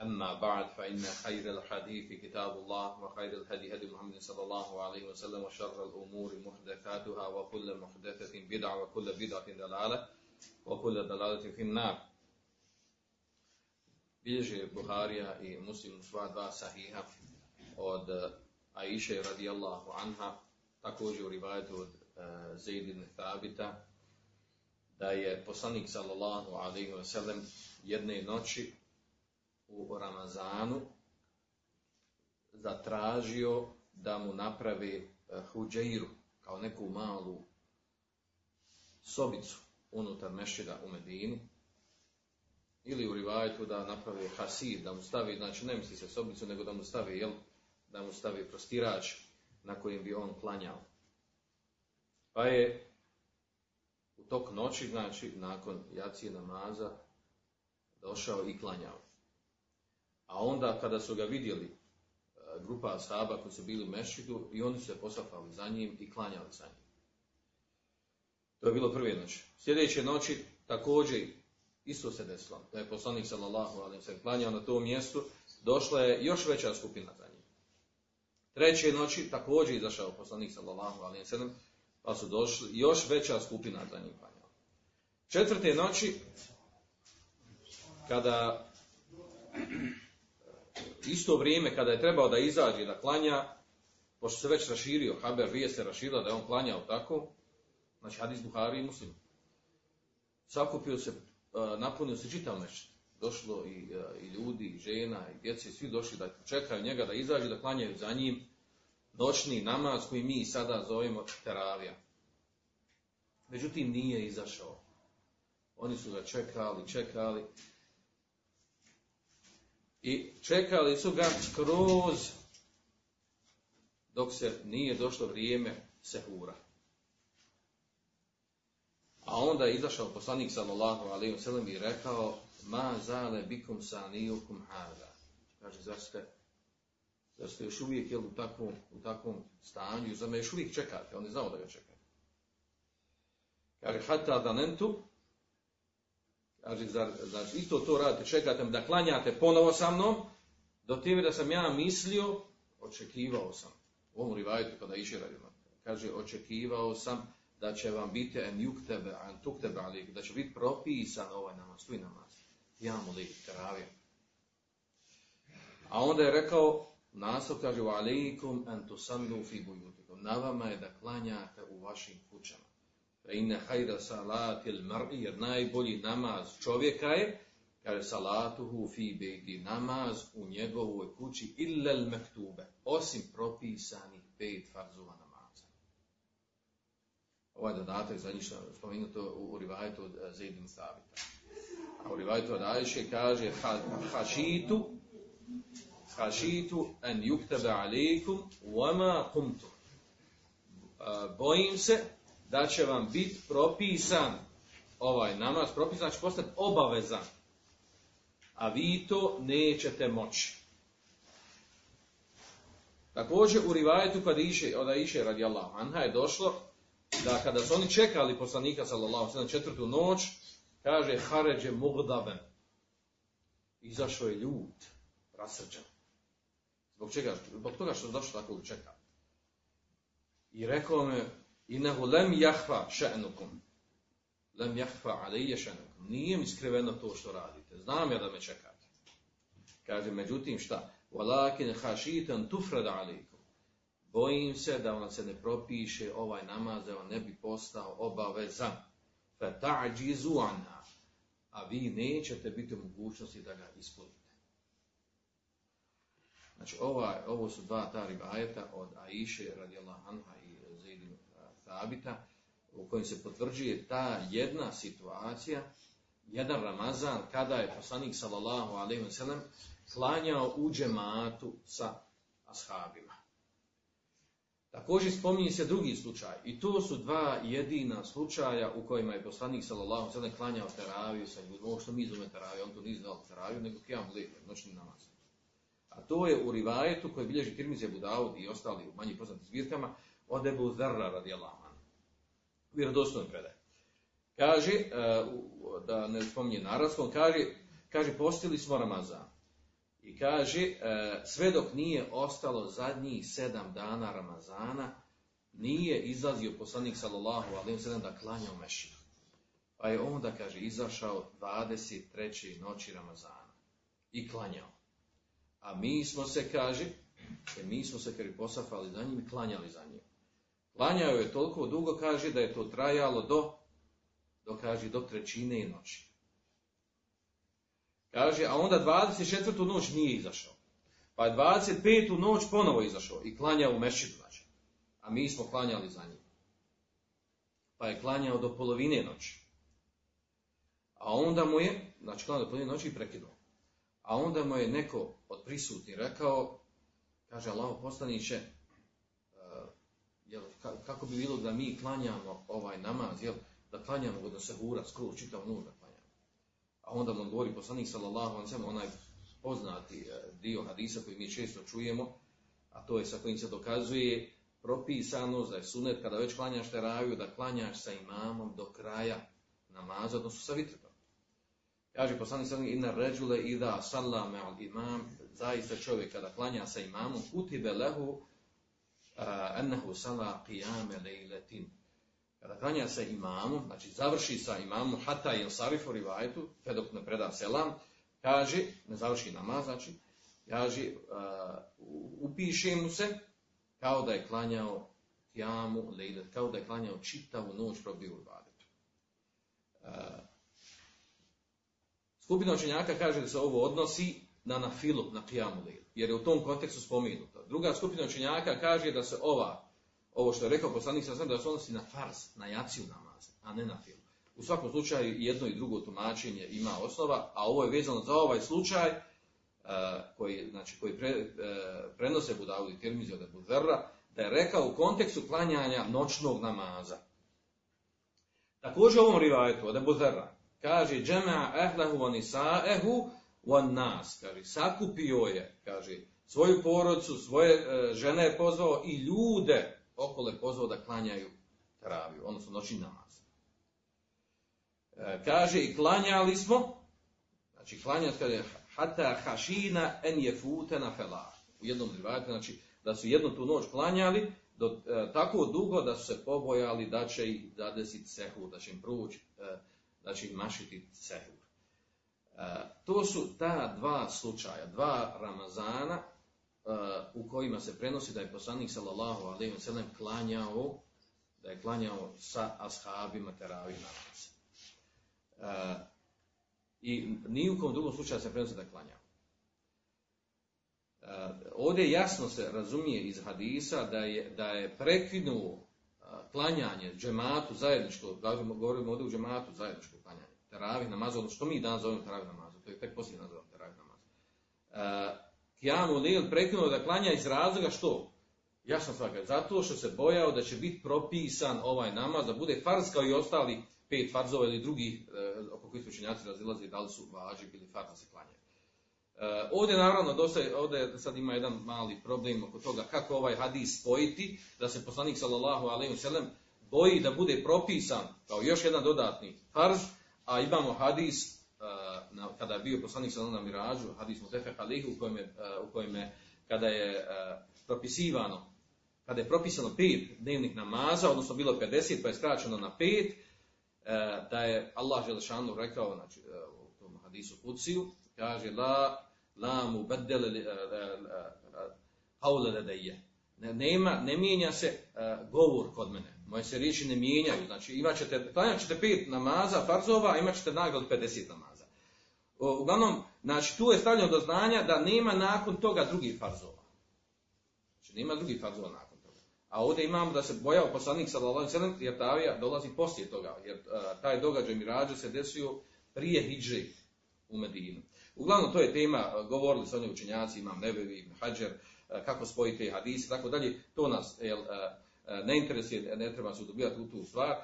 أما بعد فإن خير الحديث كتاب الله وخير الهدي هدي محمد صلى الله عليه وسلم وشر الأمور محدثاتها وكل محدثة بدعة وكل بدعة دلالة وكل دلالة في النار. بيجي بخاريا مسلم فادا صحيحة od Aisha radijallahu anha, također u rivajetu od Zaid ibn Thabita, da je poslanik sallallahu alaihi wa sallam u Ramazanu zatražio da mu napravi huđeiru, kao neku malu sobicu unutar mešida u Medini, ili u rivajetu da napravi hasir, da mu stavi, znači ne misli se sobicu, nego da mu stavi, jel, da mu stavi prostirač na kojem bi on klanjao. Pa je u tok noći, znači nakon jacije namaza, došao i klanjao. A onda kada su ga vidjeli e, grupa ashaba koji su bili u mešidu i oni su se posafali za njim i klanjali za njim. To je bilo prve noći. Sljedeće noći također isto se desilo. Da je poslanik sallallahu alejhi ve klanjao na tom mjestu, došla je još veća skupina za njim. Treće noći također izašao poslanik sallallahu alejhi ve pa su došli još veća skupina za njim klanjala. Četvrte noći kada isto vrijeme kada je trebao da izađe da klanja, pošto se već raširio, Haber vije se raširila da je on klanjao tako, znači hadis Buhari i Muslim. Sakupio se, napunio se čitav nešto. Došlo i, i ljudi, i žena, i djece, svi došli da čekaju njega da izađe, da klanjaju za njim noćni namaz koji mi sada zovemo teravija. Međutim, nije izašao. Oni su ga čekali, čekali, i čekali su ga skroz dok se nije došlo vrijeme sehura. A onda je izašao poslanik sallallahu alejhi ve sellem i rekao: "Ma zale bikum sanijukum hada." Kaže zar ste zar ste još uvijek jel, u takvom u takvom stanju, za me još uvijek čekate, on je znao da ga čekate. Kaže hatta danentu Kaže, znači, isto to radite, čekate da klanjate ponovo sa mnom, do time da sam ja mislio, očekivao sam. U ovom rivajetu kada iše radimo, kaže, očekivao sam da će vam biti en yuktebe, en tuktebe, ali da će biti propisan ovaj namaz, tu namaz. Ja mu li teravija. A onda je rekao, naslov kaže, alaikum en tusallu fi bujutikum. Na vama je da klanjate u vašim kućama. Inne hajra salatil mar'i, jer najbolji namaz čovjeka je, kaže salatuhu fi bejti, namaz u njegovoj kući illel mektube, osim propisanih pet farzova namaza. Ovaj dodatak za njih spomenuto u, u rivajetu od Zaidin Stavita. A u rivajetu od Ajše kaže hašitu hašitu en yuktebe alaikum wama kumtu. Bojim se da će vam biti propisan ovaj namaz, propisan će postati obavezan, a vi to nećete moći. Također u rivajetu kada iše, od iše radijallahu anha je došlo da kada su oni čekali poslanika sallallahu sallam četvrtu noć, kaže haređe mugdaben. Izašao je ljut, rasrđan. Zbog čega? Zbog toga što je došlo tako čeka. I rekao me, Inahu lem jahfa še'nukum. Lem jahfa alije še'nukum. Nije mi skriveno to što radite. Znam ja da me čekate. Kaže, međutim šta? Walakin hašitan tufrad alikum. Bojim se da vam se ne propiše ovaj namaz, da vam ne bi postao obavezan. Fa ta'đizu anha. A vi nećete biti u mogućnosti da ga ispunite. Znači, ova, ovo su dva ta ribajeta od Aiše radijallahu anha i Sabita, u kojem se potvrđuje ta jedna situacija jedan Ramazan kada je poslanik sallallahu alejhi ve sellem klanjao u džematu sa ashabima. Također spominje se drugi slučaj i to su dva jedina slučaja u kojima je poslanik sallallahu alejhi ve sellem klanjao teraviju sa ljudima. Ovo što mi zovemo teraviju, on to nije zvao teraviju, nego kijam lijep, noćni namaz. A to je u rivajetu koji bilježi Tirmizi Abu Dawud i ostali u manje poznatim zbirkama od Ebu Zerra radijallahu anhu. Vjerodostojno predaje. Kaže, e, da ne spominje naravskom, kaže, kaže postili smo Ramazan. I kaže, e, sve dok nije ostalo zadnjih sedam dana Ramazana, nije izlazio poslanik sallallahu wa sallam da klanja u mešinu. Pa je onda, kaže, izašao 23. noći Ramazana i klanjao. A mi smo se, kaže, e, mi smo se, kaže, posafali za njim i klanjali za njim. Klanjao je toliko dugo, kaže, da je to trajalo do, do kaže, do trećine noći. Kaže, a onda 24. noć nije izašao. Pa je 25. noć ponovo izašao i klanjao u mešidu, znači. A mi smo klanjali za njim. Pa je klanjao do polovine noći. A onda mu je, znači klanjao do polovine noći i prekinuo. A onda mu je neko od prisutnih rekao, kaže Allah poslaniće, kako bi bilo da mi klanjamo ovaj namaz, jel, da klanjamo se hura skroz čitav noć da klanjamo. A onda mu govori poslanik sallallahu alejhi onaj poznati dio hadisa koji mi često čujemo, a to je sa kojim se dokazuje propisano da je sunet kada već klanjaš teraviju da klanjaš sa imamom do kraja namaza, odnosno sa vitrbom. Kaže poslanik ve sellem inna idha sallama al imam zaista čovjek kada klanja sa imamom kutibe lehu annahu salla qiyam laylatin kada klanja sa imamom, znači završi sa imamom, hata il sarifu rivajetu, sve dok ne preda selam, kaže, ne završi namaz, znači, kaže, uh, upiše mu se kao da je klanjao jamu, lejlet, kao da je klanjao čitavu noć probio u ibadetu. Uh, skupina učenjaka kaže da se ovo odnosi na nafilu, na kijamu lejlet, jer je u tom kontekstu spomenuto. Druga skupina učenjaka kaže da se ova ovo što je rekao poslanik sa da se odnosi na fars, na jaciju namaz, a ne na film. U svakom slučaju jedno i drugo tumačenje ima osnova, a ovo je vezano za ovaj slučaj uh, koji, znači, koji pre, uh, prenose Budavu i Tirmizi od Abu da je rekao u kontekstu klanjanja noćnog namaza. Također u ovom rivajetu od Abu kaže džema ehlehu wa nas, kaže sakupio je, kaže svoju porodcu, svoje uh, žene je pozvao i ljude okolo je pozvao da klanjaju teraviju, odnosno noćni namaz. E, kaže i klanjali smo, znači klanjali kada je hata hašina en je futena felah. U jednom rivajetu, znači da su jednu tu noć klanjali, do, e, tako dugo da su se pobojali da će ih zadesiti sehur, da će im proći, e, da će im mašiti sehur. E, to su ta dva slučaja, dva Ramazana, u kojima se prenosi da je poslanik sallallahu alejhi ve sellem klanjao da je klanjao sa ashabima teravih namaz. Uh, I ni u kom drugom slučaju se prenosi da je klanjao. Uh, ovdje jasno se razumije iz hadisa da je, da je prekinuo uh, klanjanje džematu zajedničko, govorimo, ovdje u džematu zajedničko klanjanje, teravih namaza, ono što mi danas zovemo teravih namaza, to je tek poslije nazvao teravih namaza. Uh, Kijamu Lil prekinuo da klanja iz razloga što? Jasno svaka, zato što se bojao da će biti propisan ovaj namaz, da bude farz kao i ostali pet farzova ili drugih, e, oko kojih učenjaci razilaze, da li su važi ili farz se klanja. E, ovdje naravno, dosta, ovdje sad ima jedan mali problem oko toga kako ovaj hadis spojiti, da se poslanik sallallahu alaihi sallam boji da bude propisan kao još jedan dodatni farz, a imamo hadis na, kada je bio poslanik sallallahu na mirađu, hadis mu u kojem, je, u kojem je, kada je uh, propisivano, kada je propisano pet dnevnih namaza, odnosno bilo 50, pa je skraćeno na pet, da je Allah Želešanu rekao, znači, u tom hadisu Kuciju, kaže, la, la mu bedele. Nema, ne mijenja se uh, govor kod mene. Moje se riječi ne mijenjaju. Znači, imat ćete, ćete pet namaza, farzova, a imat ćete nagrad 50 namaza. Uglavnom, znači tu je stavljeno do znanja da nema nakon toga drugih farzova. Znači nema drugih farzova nakon toga. A ovdje imamo da se bojao poslanik sallallahu alejhi jer Tavija dolazi poslije toga, jer uh, taj događaj mirađa se desio prije Hidži u Medinu. Uglavnom, to je tema, govorili su oni učenjaci, imam Nebevi, Ibn Hađer, kako spojiti hadise, tako dalje, to nas jel, ne interesuje, ne treba se udobivati u tu stvar.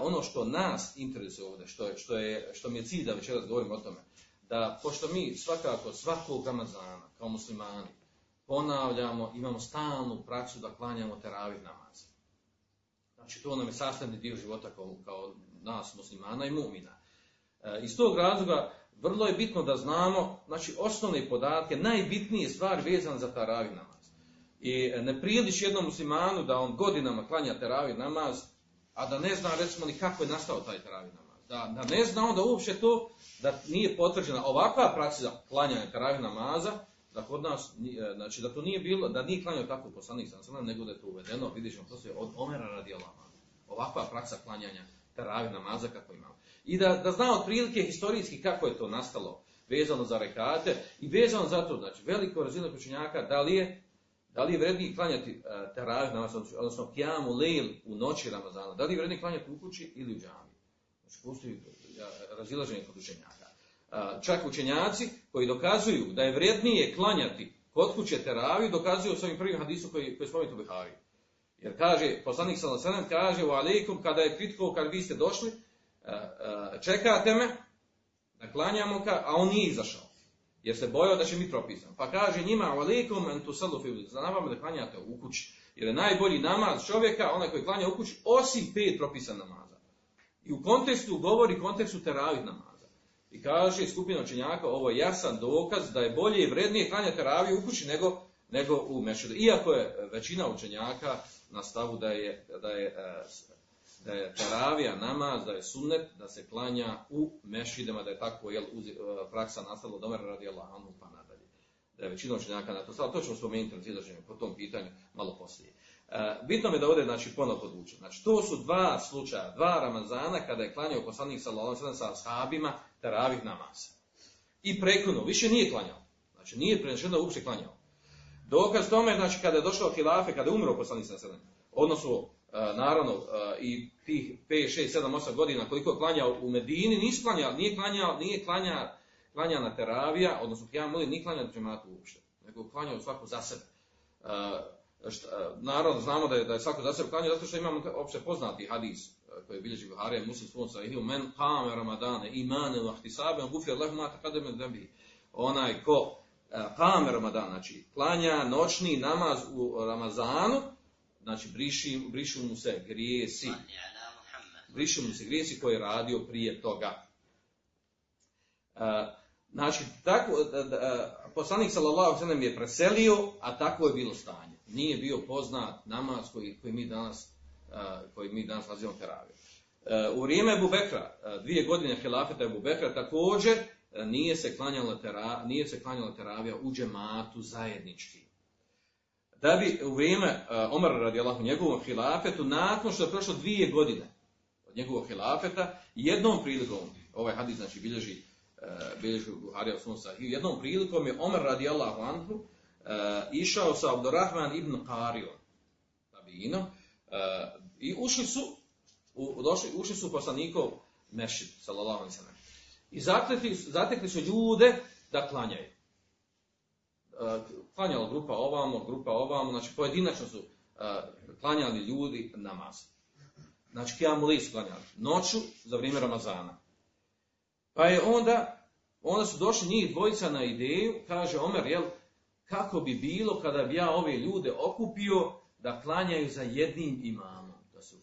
Ono što nas interesuje ovdje, što, što, je, što mi je cilj da večeras govorimo o tome, da pošto mi svakako svakog Ramazana kao muslimani ponavljamo, imamo stalnu praksu da klanjamo teravih namaz. Znači to nam je sastavni dio života kao, kao nas muslimana i mumina. E, iz tog razloga vrlo je bitno da znamo znači, osnovne podatke, najbitnije stvari vezane za teravih namaz. I ne priliči jednom muslimanu da on godinama klanja teravih namaz, a da ne zna recimo ni kako je nastao taj teravih namaz da, da ne zna onda uopće to da nije potvrđena ovakva praksa klanjanja teravih namaza, da kod nas, e, znači da to nije bilo, da nije klanjao tako poslanik sam nego da je to uvedeno, vidjet ćemo poslije od Omera radi Ovakva praksa klanjanja teravih namaza kako imamo. I da, da zna otprilike historijski kako je to nastalo, vezano za rekate i vezano za to, znači veliko razine učenjaka, da li je da li je vredniji klanjati uh, teravih namaz, odnosno kjamu lejl u noći Ramazana, da li je vredniji klanjati u kući ili u džami. Znači, postoji razilaženje kod učenjaka. Čak učenjaci koji dokazuju da je vrijednije klanjati kod kuće teraviju, dokazuju s ovim prvim hadisom koji, koji spomenuti u Bihari. Jer kaže, poslanik sallam kaže u alaikum, kada je kritko, kad vi ste došli, čekate me, da klanjamo a on nije izašao. Jer se bojao da će mi propisan. Pa kaže njima, u alaikum, en tu da klanjate u kući. Jer je najbolji namaz čovjeka, onaj koji klanja u kući, osim pet propisan namaza. I u kontekstu govori kontekstu teravih namaza. I kaže skupina učenjaka, ovo je jasan dokaz da je bolje i vrednije klanjati teraviju u kući nego, nego u mešedu. Iako je većina učenjaka na stavu da je, da je, e, da je teravija namaz, da je sunnet, da se klanja u mešidama, da je tako jel, uz, e, praksa nastala domer radi Allahanu pa nadalje. Da je većina učenjaka na to stavu. To ćemo spomenuti na po tom pitanju malo poslije. E, bitno mi da ovdje znači, ponovno podvučem. Znači, to su dva slučaja, dva Ramazana kada je klanjao poslanik sallallahu sa ashabima teravih namaza. I prekunuo, više nije klanjao. Znači, nije prenešeno uopće klanjao. Dokaz tome, znači, kada je došao hilafe, kada je umro poslanik sallallahu odnosno, e, naravno, e, i tih 5, 6, 7, 8 godina koliko je klanjao u Medini, nisu klanjao, nije klanjao, nije klanjao, klanjao na teravija, odnosno ja molim, nije klanjao na džematu uopšte, nego klanjao svako za sebe. Naravno, znamo da je, da je svako za sebe klanio, zato što imamo opće poznati hadis koji bilježi Buharija, muslim svon sa ihiju, men kame ramadane, imane lahtisabe, gufi Allah mata kademe debi. Onaj ko kame ramadan, znači klanja noćni namaz u Ramazanu, znači briši, brišu mu se grijesi. Brišu mu se grijesi koji je radio prije toga. Znači, tako, poslanik sallallahu alejhi je preselio, a tako je bilo stanje. Nije bio poznat namaz koji, koji mi danas koji mi danas nazivamo teravijom. U vrijeme Ebu Bekra, dvije godine hilafeta Ebu Bekra, također nije se klanjala, tera, nije se klanjala teravija u džematu zajednički. Da bi u vrijeme Omar radijallahu njegovom hilafetu, nakon što je prošlo dvije godine od njegovog hilafeta, jednom prilikom, ovaj hadis znači bilježi E, bilježi Buharija u svom sahiju. Jednom prilikom je Omer radijallahu anhu išao sa Abdurrahman ibn Qario, tabino, uh, i ušli su, u, došli, ušli su poslanikov mešid, sallallahu alaihi sallam. I zatekli, zatekli su ljude da klanjaju. Uh, klanjala grupa ovamo, grupa ovamo, znači pojedinačno su klanjali ljudi namaz. Znači, kijamu su klanjali. Noću za vrijeme Ramazana. Pa je onda, onda su došli njih dvojica na ideju, kaže Omer, jel, kako bi bilo kada bi ja ove ljude okupio da klanjaju za jednim imamom. Da, su,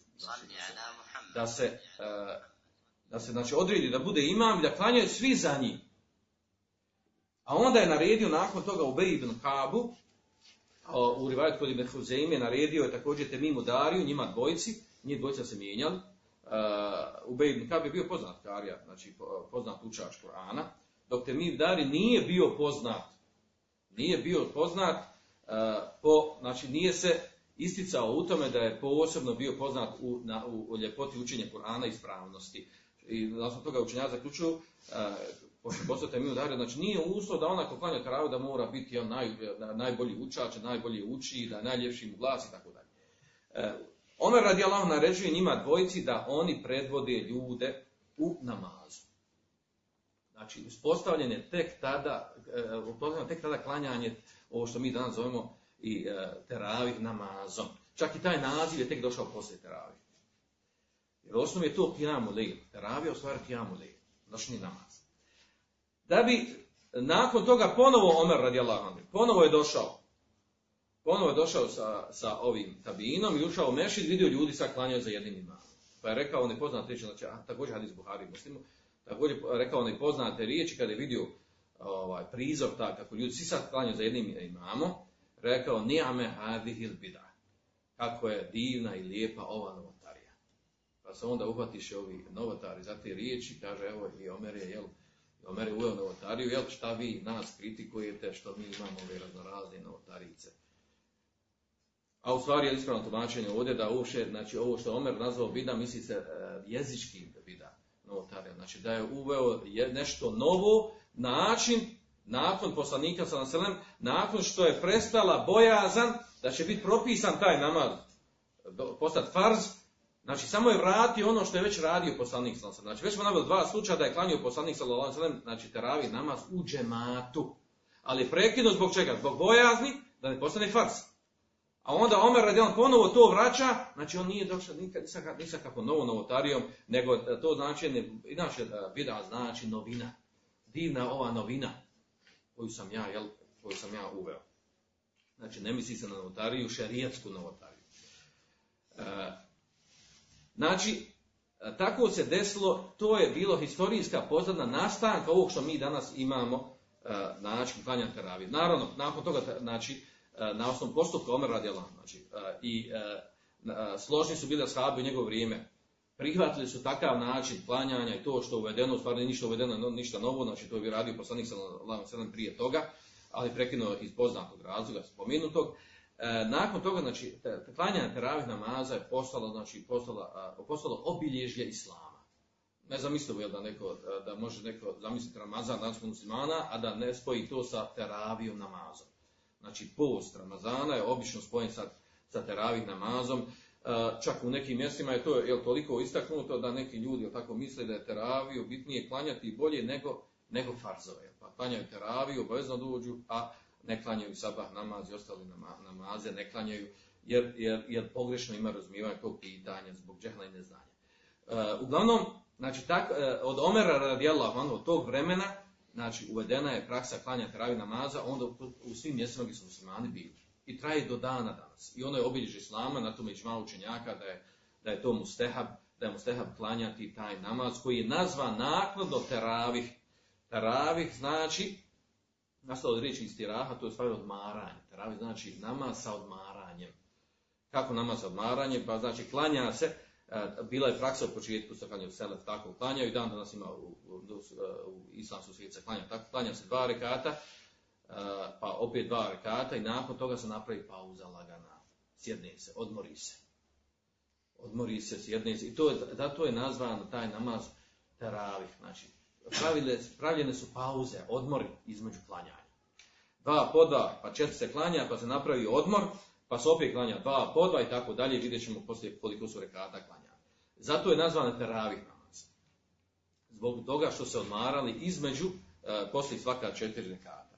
da se, e, da se znači, odredi da bude imam i da klanjaju svi za njim. A onda je naredio nakon toga u ibn Kabu, u Rivajat kod Ibn Huzeim je naredio je također Temimu Dariju, njima dvojici, njih dvojica se mijenjali, uh, Ubej ibn Kab je bio poznat karija, znači poznat učač Korana, dok Temir Dari nije bio poznat, nije bio poznat, uh, po, znači nije se isticao u tome da je posebno bio poznat u, na, u, u ljepoti učenja Korana i ispravnosti. I na toga učenja zaključuju, uh, pošto postoje Temir Dari, znači nije uslov da onaj ko klanja karavu da mora biti on naj, najbolji učač, najbolji uči, da je najljepši glas i tako dalje. Uh, Omer radi naređuje njima dvojici da oni predvode ljude u namazu. Znači, uspostavljen je tek tada, e, uspostavljeno tek tada klanjanje, ovo što mi danas zovemo i e, teravih namazom. Čak i taj naziv je tek došao poslije teravih. Jer osnov je to kijamu lejl. Teravija u stvari kijamu lejl. Noćni namaz. Da bi nakon toga ponovo Omer radijallahu anhu, ponovo je došao. Ponovo je došao sa, sa ovim tabinom i ušao u mešid, vidio ljudi sa klanjaju za jednim imamom. Pa je rekao ne poznate riječi, znači, a, također hadis Buhari muslimu, također rekao ne poznate riječi kada je vidio ovaj, prizor tak, kako ljudi svi sad klanjaju za jednim imamom, rekao ni'ame hadihil bida. Kako je divna i lijepa ova novotarija. Pa se onda uhvatiše ovi novotari za te riječi, kaže evo i Omer je, jel, Omer je uveo novotariju, jel šta vi nas kritikujete što mi imamo ove raznorazne novotarice. A u stvari je ispravno tumačenje ovdje da uopće, znači ovo što Omer nazvao bida, misli se e, jezički bida, novotarija. Znači da je uveo nešto novo, način, nakon poslanika sa naselem, nakon što je prestala bojazan da će biti propisan taj namaz, postati farz, znači samo je vratio ono što je već radio poslanik sa Znači već smo naveli dva slučaja da je klanio poslanik sa naselem, znači teravi namaz u džematu. Ali prekinuo zbog čega? Zbog bojazni da ne postane farz. A onda Omer radijalan ponovo to vraća, znači on nije došao nikad, nisam, kako novo novotarijom, nego to znači, inače vida znači novina. Divna ova novina koju sam ja, jel, koju sam ja uveo. Znači ne misli se na novotariju, šerijetsku novotariju. E, znači, tako se desilo, to je bilo historijska pozadna nastanka ovog što mi danas imamo e, način klanja teravije. Naravno, nakon toga, znači, E, na osnovu postupka Omer radi znači, e, i e, složni su bili ashabi u njegovo vrijeme. Prihvatili su takav način klanjanja i to što je uvedeno, u stvari ništa uvedeno, ništa novo, znači to bi radio poslanik sallallahu prije toga, ali prekinuo iz poznatog razloga, spomenutog. nakon toga, znači, klanjanje teravih namaza je postalo, znači, postalo, postalo obilježje islama. Ne zamislivo je da, neko, da može neko zamisliti Ramazan, danas muslimana, a da ne spoji to sa teravijom namazom. Znači post Ramazana je obično spojen sa, sa teravih namazom. E, čak u nekim mjestima je to je toliko istaknuto da neki ljudi tako misle da je teraviju bitnije klanjati bolje nego, nego farzove. Pa klanjaju teraviju, obavezno dođu, a ne klanjaju sabah namaz i ostali namaze, ne klanjaju jer, jer, jer pogrešno ima razumijevanje tog pitanja zbog džehla i neznanja. E, uglavnom, znači tak, e, od Omera radijallahu od tog vremena znači uvedena je praksa klanja teravih namaza, onda u svim mjestima gdje su muslimani bili. I traje do dana danas. I ono je obilježje islama, na tome je malo učenjaka da je, da je to mustehab, da je mustehab klanjati taj namaz koji je nazvan naknadno teravih. Teravih znači, nastalo od riječi istiraha, to je stvari odmaranje. Teravih znači namaz sa odmaranjem. Kako namaz sa odmaranjem? Pa znači klanja se, bila je praksa u početku sa klanjaju selef tako klanjaju i dan danas ima u, u, u islamsku klanja tako, klanja se dva rekata, e, pa opet dva rekata i nakon toga se napravi pauza lagana. Sjedne se, odmori se. Odmori se, sjedne se. I to je, zato je nazvan taj namaz teravih. Znači, pravile, pravljene su pauze, odmori između klanjanja. Dva po dva, pa četiri se klanja, pa se napravi odmor, pa se opet klanja dva po dva i tako dalje, vidjet ćemo poslije koliko su rekata klanja. Zato je nazvan teravih namaz. Zbog toga što se odmarali između, e, poslije svaka četiri rekata.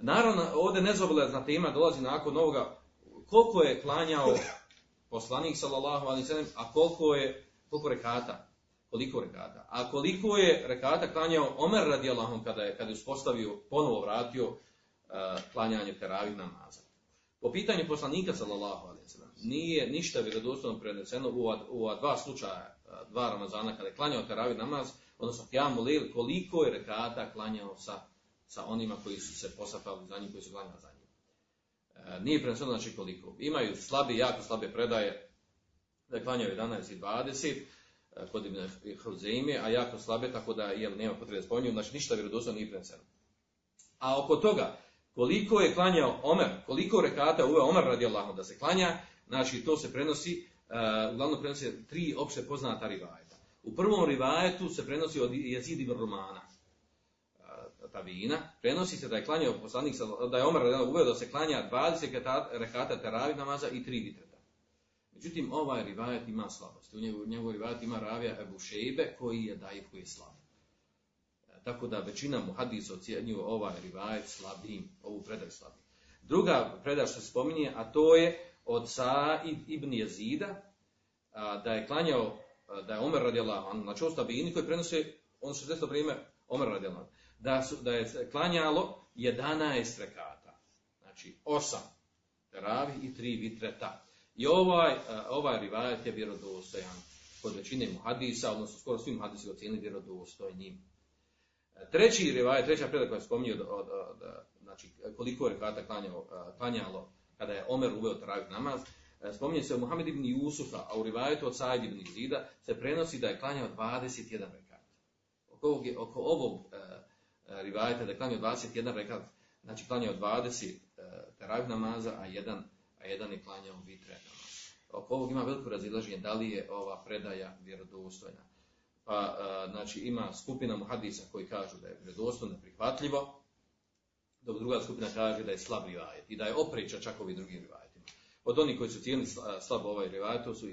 Naravno, ovdje nezobilazna tema dolazi nakon ovoga koliko je klanjao poslanik sallallahu alaihi sallam, a koliko je, koliko rekata, koliko rekata. A koliko je rekata klanjao Omer radijalahom kada je, kada je uspostavio, ponovo vratio uh, klanjanje teravih namaza. Po pitanju poslanika sallallahu alaihi sallam, nije ništa vjerodostojno preneseno u ova, dva slučaja, dva Ramazana, kada je klanjao teravi namaz, odnosno Kjamu Lil, koliko je rekata klanjao sa, sa onima koji su se posafali za njim, koji su klanjali za njim. E, nije preneseno znači koliko. Imaju slabi, jako slabe predaje, da je klanjao 11 i 20, e, kod Ibn a jako slabe, tako da jel, nema potrebe spominju, znači ništa vjerodostojno nije preneseno. A oko toga, koliko je klanjao Omer, koliko rekata uveo Omer radi da se klanja, Znači, to se prenosi, uh, uglavnom prenosi tri opšte poznata rivajeta. U prvom rivajetu se prenosi od Jezid ibn Romana, uh, Tavina, prenosi se da je klanjao poslanik, da je Omer uveo da se klanja 20 rekata teravi namaza i tri vitreta. Međutim, ovaj rivajet ima slabosti. U njegov, njegov rivajet ima ravija Ebu Šejbe, koji je daif, koji je slab. Tako da većina mu hadisa ocjenjuju ovaj rivajet slabim, ovu predaju slabim. Druga predaja što se spominje, a to je od Sa'id ibn Jezida, da je klanjao, da je Omer radijallahu anhu, znači ostabini koji prenose, on se desilo vrijeme Omer radijallahu da, su, da je klanjalo 11 rekata. Znači 8 teravi i 3 vitreta. I ovaj, ovaj rivajet je vjerodostojan kod većine hadisa, odnosno skoro svim hadisi ocijenili vjerodostojnim. Treći rivajet, treća predaka koja spominje od, od, od, znači koliko je rekata klanjalo, klanjalo kada je Omer uveo teravih namaz, spominje se Muhammed ibn Jusufa, a u rivajetu od Said ibn Zida se prenosi da je klanjao 21 rekat. Oko ovog, oko ovog e, rivajeta da je klanjao 21 rekat, znači klanjao 20 e, teravih namaza, a jedan, a jedan je klanjao vitre namaz. Oko ovog ima veliko razilaženje da li je ova predaja vjerodostojna. Pa, e, znači, ima skupina muhadisa koji kažu da je vjerodostojno prihvatljivo, dok druga skupina kaže da je slab rivajet i da je opreća čak ovim drugim rivajetima. Od onih koji su cijenili slab ovaj rivajet, to su uh,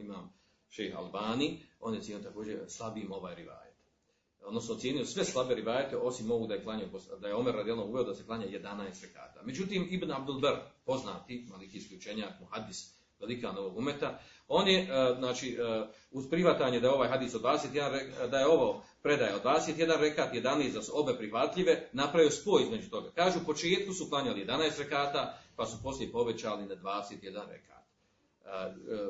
imam šejh Albani, on je cijenio također slabim ovaj rivajet. Odnosno cijenio sve slabe rivajete, osim ovog da je, klanio, da je Omer radijalno uveo da se klanja 11 rekata. Međutim, Ibn Abdul Bar, poznati, maliki isključenjak, muhadis, velika novog umeta, on je, znači, uz privatanje da je ovaj hadis od 21, da je ovo predaje od 21 rekat, 11 da su obe prihvatljive, napravio spoj između toga. Kažu, u početku su klanjali 11 rekata, pa su poslije povećali na 21 rekat.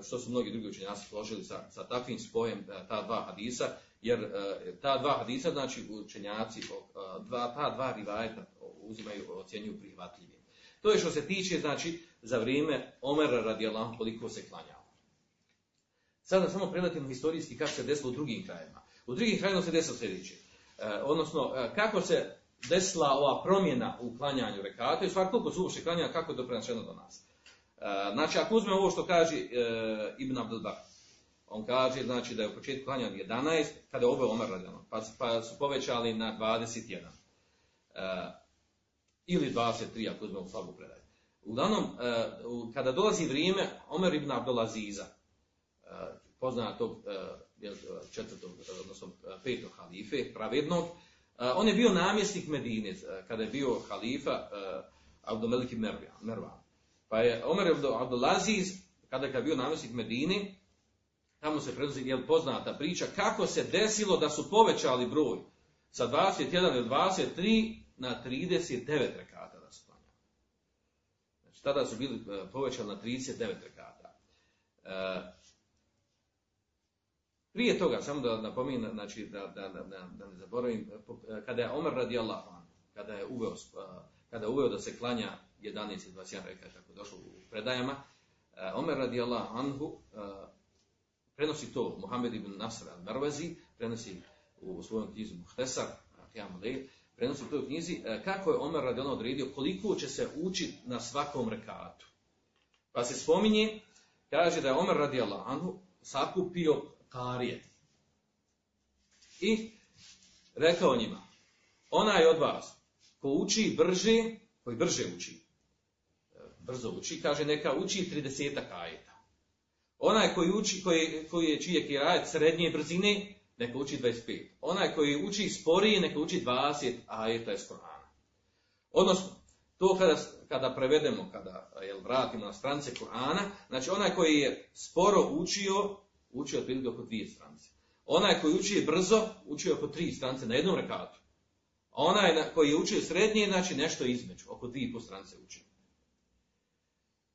Što su mnogi drugi učenjaci složili sa, sa takvim spojem ta dva hadisa, jer ta dva hadisa, znači učenjaci, dva, ta dva rivajeta uzimaju, ocjenjuju prihvatljivim. To je što se tiče, znači, za vrijeme Omera radijallahu koliko se klanjalo. Sada samo preletimo historijski kako se desilo u drugim krajevima. U drugim krajevima se desilo sljedeće. E, odnosno, e, kako se desila ova promjena u klanjanju rekata i stvar koliko su uopšte klanja, kako je to prenašeno do nas. E, znači, ako uzmemo ovo što kaže e, Ibn Abdelbar, on kaže znači, da je u početku klanjan 11, kada je ove Omer radijallahu, pa, pa su povećali na 21. E, ili 23, ako uzmemo slabu predaju. Uglavnom, e, kada dolazi vrijeme Omer ibn Abdulaziza, e, poznatog e, četvrtog, odnosno petog halife, pravednog, on je bio namjesnik Medine, kada je bio halifa Abdumelik ibn Mervan. Pa je Omer ibn Abdulaziz, kada je bio namjesnik Medine, tamo se prenosi poznata priča kako se desilo da su povećali broj sa 21 ili 23 na 39 rekata da su klanjali. Znači, tada su bili povećali na 39 rekata. E, prije toga, samo da napominjem, znači, da, da, da, da ne zaboravim, e, kada je Omer radi Allah, kada je uveo, e, kada je uveo da se klanja 11 i 21 rekata, kako je došlo u predajama, Omer radi Allah anhu prenosi to Muhammed ibn Nasr al-Marwazi, prenosi u svojom knjizu Muhtesar, prenosi u toj knjizi, e, kako je Omer radi ono odredio, koliko će se učiti na svakom rekatu. Pa se spominje, kaže da je Omer radi Anhu sakupio karije. I rekao njima, onaj od vas ko uči brže, koji brže uči, e, brzo uči, kaže neka uči 30 ajeta. Onaj koji uči, koji, koji je čije kirajet srednje brzine, neka uči 25. Onaj koji uči sporije, neka uči 20 ajeta iz Korana. Odnosno, to kada, kada prevedemo, kada jel, vratimo na strance Korana, znači onaj koji je sporo učio, učio otprilike oko dvije strance. Onaj koji uči brzo, učio oko tri strance na jednom rekatu. A onaj koji je učio srednje, znači nešto između, oko dvije po strance učio.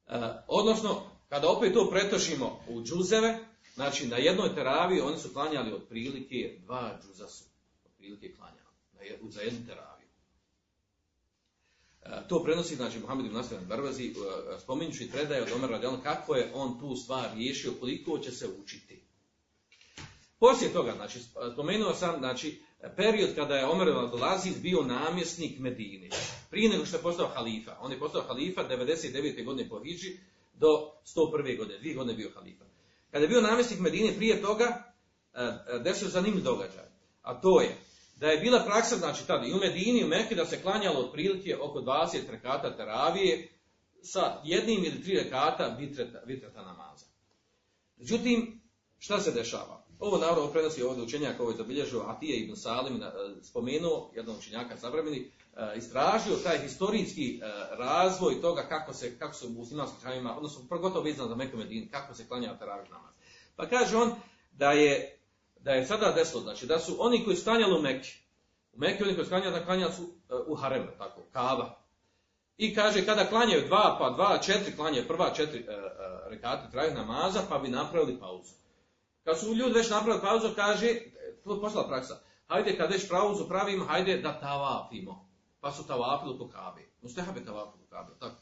E, odnosno, kada opet to pretošimo u džuzeve, Znači, na jednoj teravi oni su klanjali otprilike dva džuza su otprilike klanjali za jednu teraviju. E, to prenosi, znači, Muhammed ibn Nasir Barvazi, e, spominjući predaje od Omer radijalno kako je on tu stvar riješio, koliko će se učiti. Poslije toga, znači, spomenuo sam, znači, period kada je Omer dolazi bio namjesnik Medine. Prije nego što je postao halifa. On je postao halifa 99. godine po Hidži do 101. godine. Dvije godine bio halifa. Kada je bio namjesnik Medine prije toga, e, e, desio zanimljiv događaj. A to je da je bila praksa, znači tada i u Medini i u Mekke da se klanjalo otprilike oko 20 rekata teravije sa jednim ili tri rekata vitreta, vitreta namaza. Međutim, Šta se dešava? Ovo naravno prenosi ovdje učenjak ovo je zabilježio, a ti je Ibn Salim e, spomenuo, jednog učenjaka savremeni, e, istražio taj historijski e, razvoj toga kako se, kako se u muslimanskim odnosno pogotovo vezano za Meku Medin, kako se klanja teravih namaz. Pa kaže on da je, da je sada desilo, znači da su oni koji su u Mekke, u Mekke oni koji su da klanjali su u haremu, tako, kava. I kaže, kada klanjaju dva, pa dva, četiri, klanjaju prva četiri uh, rekate trajih namaza, pa bi napravili pauzu. Kad su ljudi već napravili pauzu, kaže, to je poslala praksa, hajde kad već pauzu pravimo, hajde da tavapimo. Pa su tavapili po kabe. Mustehabe tavapili po kabe, tako.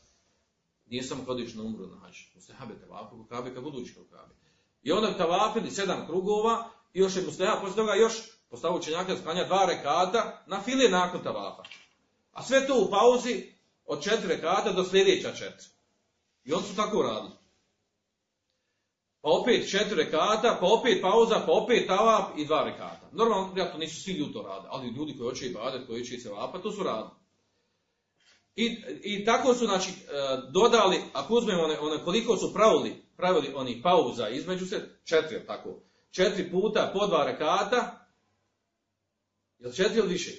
Nije samo kodiš na umru na hađ. Mustehabe tavapili po kabe, kad budu išli po kabe. I onda tavapili sedam krugova, i još je mustehab, poslije toga još postavu učenjaka sklanja dva rekata na filije nakon tavafa. A sve to u pauzi od četiri rekata do sljedeća četiri. I oni su tako radili pa opet četiri rekata, pa opet pauza, pa opet tavap i dva rekata. Normalno, to nisu svi ljudi to rade, ali ljudi koji hoće ibadet, koji hoće se vapa, to su radili. I, I tako su, znači, e, dodali, ako uzmemo one, one koliko su pravili, pravili oni pauza između se, četiri, tako, četiri puta po dva rekata, jel četiri ili više?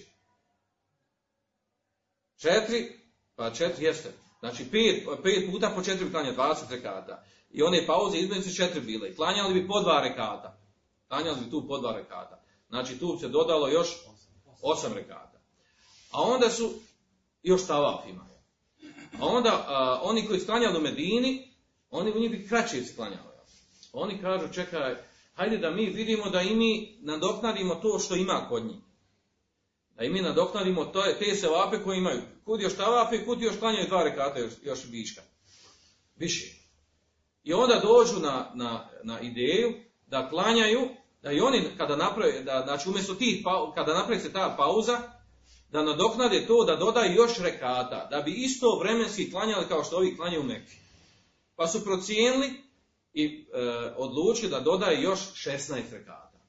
Četiri, pa četiri jeste. Znači, pet, pet puta po četiri klanja, 20 rekata. I one pauze između su četiri bile. Klanjali bi po dva rekata. Klanjali bi tu po dva rekata. Znači tu se dodalo još osam rekata. A onda su još tavaf ima. A onda oni koji sklanjali u Medini, oni u njih bi kraće se klanjali. Oni kažu, čekaj, hajde da mi vidimo da i mi nadoknadimo to što ima kod njih. Da i mi nadoknadimo to, te sevape koje imaju. Kud još tavafe, kud još klanjaju dva rekata još, još viška. Više. I onda dođu na, na, na ideju da klanjaju, da i oni kada naprave, da, znači umjesto tih, kada napravi se ta pauza, da nadoknade to, da dodaju još rekata, da bi isto vremenski klanjali kao što ovi klanjaju Mekke. Pa su procijenili i e, odlučili da dodaju još 16 rekata.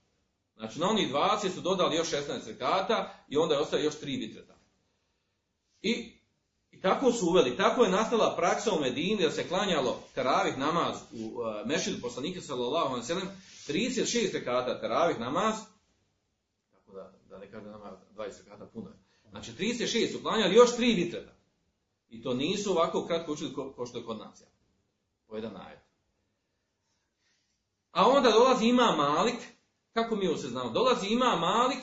Znači na onih 20 su dodali još 16 rekata i onda je ostaje još 3 vitreta. I tako su uveli, tako je nastala praksa u Medini da se klanjalo teravih namaz u uh, mešidu poslanika sallallahu alejhi ve 36 rekata teravih namaz, tako da, da ne kaže nama 20 rekata puno. Znači 36 su klanjali još tri vitreta. I to nisu ovako kratko učili ko, ko što je kod nas. Po jedan najet. A onda dolazi ima Malik, kako mi ovo se znamo, dolazi ima Malik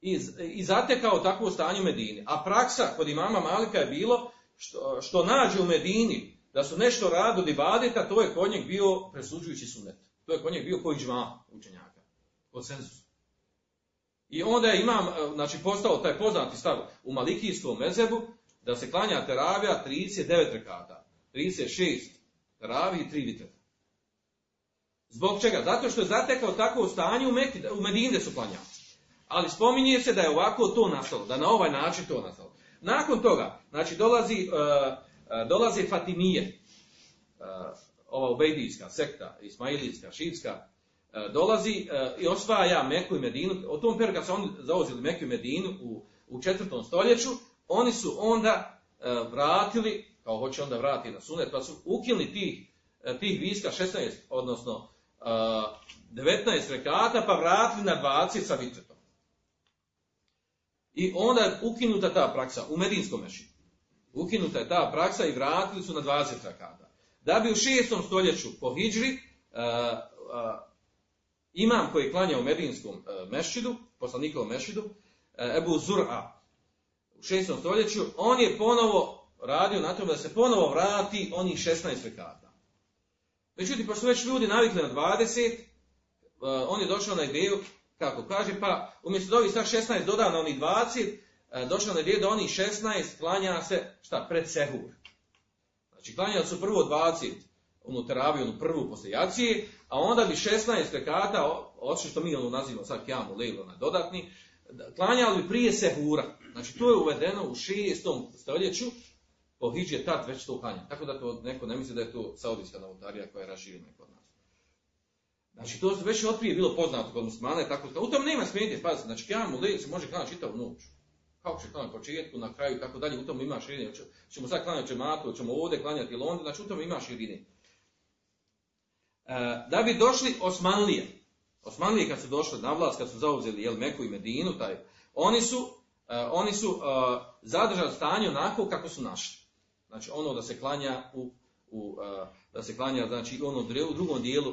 i, i zatekao takvo stanje u Medini. A praksa kod imama Malika je bilo što, što nađe u Medini da su nešto rado od ibadeta, to je kod njeg bio presuđujući sunet. To je kod njeg bio koji džma učenjaka. Konsenzus. I onda je imam, znači postao taj poznati stav u Malikijskom mezebu, da se klanja teravija 39 rekata. 36 teraviji i 3 vitreta. Zbog čega? Zato što je zatekao takvo stanje u, Meki, u Medine su klanjali. Ali spominje se da je ovako to nastalo, da na ovaj način to nastalo. Nakon toga, znači dolazi, uh, uh dolazi Fatimije, uh, ova ubejdijska sekta, ismailijska, šitska, dolazi i osvaja Meku i Medinu. O tom periodu kad su oni zauzeli Meku i Medinu u, u četvrtom stoljeću, oni su onda vratili, kao hoće onda vratiti na sunet, pa su ukinuli tih, tih viska 16, odnosno 19 rekata, pa vratili na 20 sa vitretom. I onda je ukinuta ta praksa u Medinskom mešinu. Ukinuta je ta praksa i vratili su na 20 rakata. Da bi u 6. stoljeću po Hidžri uh, uh, imam koji klanja u Medinskom uh, mešidu, poslanikovom mešidu, uh, Ebu Zur'a, u 6. stoljeću, on je ponovo radio na tome da se ponovo vrati onih 16 rekata. Međutim, pošto već ljudi navikli na 20, uh, on je došao na ideju kako kaže, pa umjesto da ovih sad 16 doda na onih 20, e, došao na ideju da onih 16 klanja se, šta, pred sehur. Znači, klanjali su prvo 20 onu teraviju, onu prvu posle jacije, a onda bi 16 rekata, oči što mi ono nazivamo sad kjamu, lejlo na dodatni, klanjali bi prije sehura. Znači, to je uvedeno u 6. stoljeću, po Hidži tad već to klanja. Tako da to neko ne misli da je to saudijska novotarija koja je raširena kod nas. Znači, to već otprije bilo poznato kod muslimana tako. U tom nema smetnje, pazite, znači, kjamu lejl se može klanati čitavu noć. Kako će klanati početku, na kraju i tako dalje, u tom ima širine. Ćemo sad klanjati džematu, ćemo ovdje klanjati London, znači u tom ima širine. E, da bi došli Osmanlije, Osmanlije kad su došli na vlast, kad su zauzeli jel, Meku i Medinu, taj, oni su, e, oni su uh, zadržali stanje onako kako su našli. Znači ono da se klanja u, u da se klanja znači ono u drugom dijelu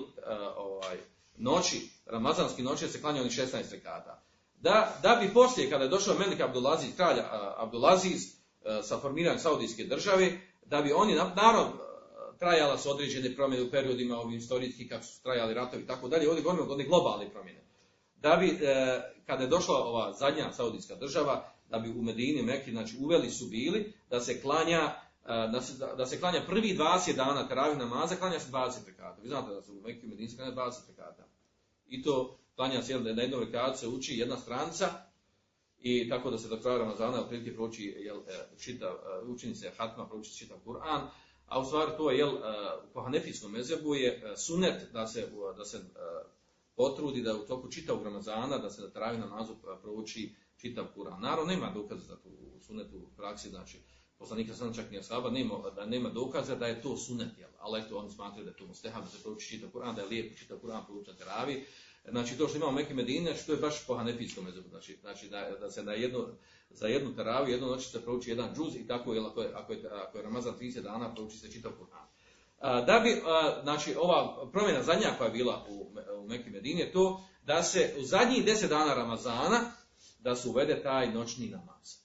ovaj, noći, ramazanski noći se klanja onih 16 rekata. Da, da bi poslije, kada je došao Melik Abdulaziz, kralj Abdulaziz, sa formiranjem Saudijske države, da bi oni, narod, trajala su određene promjene u periodima ovim istorijski kad su trajali ratovi i tako dalje, ovdje govorimo o globalne promjene. Da bi, e, kada je došla ova zadnja saudijska država, da bi u Medini Mekki, znači uveli su bili da se klanja e, da se, da se klanja prvi 20 dana teravih namaza, klanja se 20 rekata. Vi znate da se u Mekki i Medini klanja 20 rekata. I to klanja se da na jednom rekatu se uči jedna stranca i tako da se do kraja Ramazana otprilike proči jel, e, čita, učini se hatma, prouči čitav Kur'an, a u stvari to je, jel, po hanefijskom mezebu je sunet da se, da se potrudi da u toku čitavog Ramazana, da se da travi namazu prouči čitav Kur'an. Naravno, nema dokaza za to u sunetu u praksi, znači, poslanika sam čak nije saba, nema, da nema dokaza da je to sunet, jel, ali eto, oni smatraju da je to mustehab, da se prouči čitav Kur'an, da je lijepo čitav Kur'an prouči na teravi. Znači, to što imamo Mekke Medine, znači, to je baš po hanefijskom znači, znači da, da se na jednu, za jednu teraviju, jednu noć se prouči jedan džuz i tako, jel, ako je, ako je, ako je Ramazan 30 dana, prouči se čitav Kur'an. Da bi, znači, ova promjena zadnja koja je bila u, u Mekke Medini je to da se u zadnjih 10 dana Ramazana da se uvede taj noćni namaz.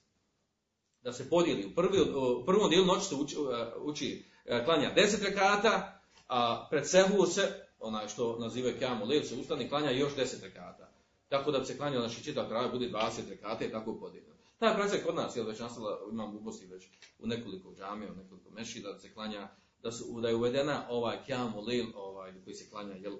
Da se podijeli. U, prvi, u prvom dijelu noći se uči, uči klanja 10 rekata, a pred sehu se, onaj što nazivaju kjamu lel, se ustani klanja još 10 rekata. Tako da bi se klanja, znači čitav kraj bude 20 rekata i tako podijeljeno. Ta praksa kod nas je već nastala, imam u Bosni već u nekoliko džamija, u nekoliko mešida, da se klanja, da, su, da je uvedena ovaj kjamu lel, ovaj, koji se klanja jel,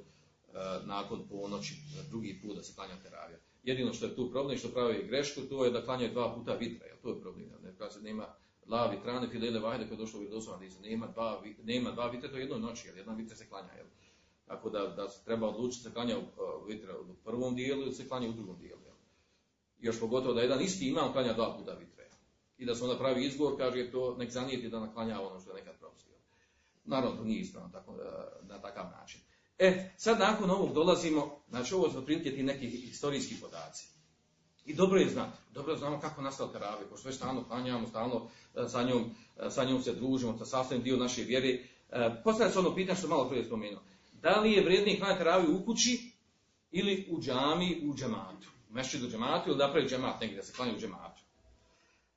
nakon ponoći, drugi put da se klanja teravija. Jedino što je tu problem, što pravi grešku, to je da klanjaju dva puta vitra, jel, to je problem. Ne, kada se nema la vitrane, filele vajde, koja je došlo u vjerodoslovna da nema dva, nema dva vitra, to je jednoj noći, jer jedna vitra se klanja, jel. Tako da, da se treba odlučiti se klanja u, vitra u prvom dijelu ili se klanja u drugom dijelu. Jel. Još pogotovo da jedan isti imam klanja dva puta vitre. I da se onda pravi izgovor, kaže to nek zanijeti da naklanja ono što je nekad propustio. Naravno, to nije ispravno tako, na takav način. E, sad nakon ovog dolazimo, znači ovo su otprilike ti neki historijski podaci. I dobro je znati, dobro znamo kako nastala teravija, pošto već stalno klanjamo, stalno sa njom, sa njom se družimo, to sastavim dio naše vjere. Postavlja se ono pitanje što malo prije spomenuo. Da li je vrijednije klanjati teraviju u kući ili u džami, u džematu? U mešćidu džematu ili da pravi džemat negdje, da se klanja u džematu?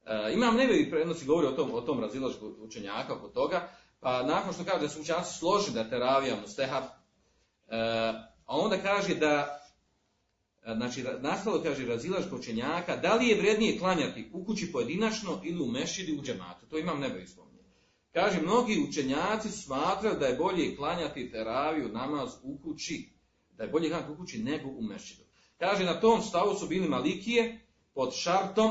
E, imam nebevi prednosti govori o tom, o tom razilažku učenjaka oko toga, pa nakon što kaže da su učenjaci složili da je teravija mustehab, a onda kaže da, znači nastalo kaže razilaž učenjaka, da li je vrednije klanjati u kući pojedinačno ili u mešidi u džematu. To imam nebe spominje. Kaže, mnogi učenjaci smatraju da je bolje klanjati teraviju namaz u kući, da je bolje klanjati u kući nego u mešidu. Kaže, na tom stavu su bili malikije pod šartom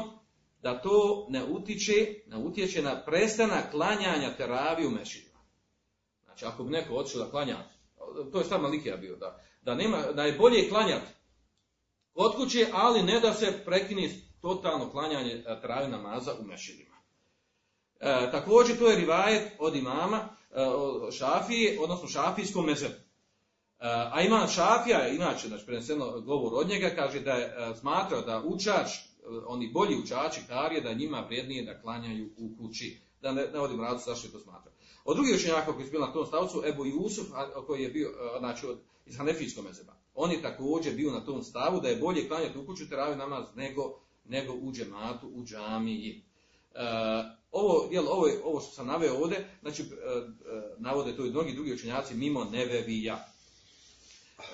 da to ne utiče, ne utječe na prestanak klanjanja teraviju u mešidima. Znači, ako bi neko otišao da klanja to je stav Malikija bio, da, da, nema, da je bolje klanjati kod kuće, ali ne da se prekine totalno klanjanje e, travi namaza u mešidima. E, također to je rivajet od imama e, Šafije, odnosno šafijskom mezebu. E, a ima Šafija, inače, znači preneseno govor od njega, kaže da je e, smatrao da učač, oni bolji učači karije, da njima vrijednije da klanjaju u kući. Da ne, ne vodim radu zašto je to smatrao. Od drugih učenjaka koji su bili na tom stavcu, Ebu Jusuf, koji je bio, znači, od, iz Hanefijskog mezeba. On je također bio na tom stavu da je bolje klanjati u kuću teraviju namaz nego, nego u džematu, u džamiji. E, ovo, jel, ovo, ovo što sam naveo ovdje, znači, e, e, navode to i mnogi drugi učenjaci mimo Nevevija.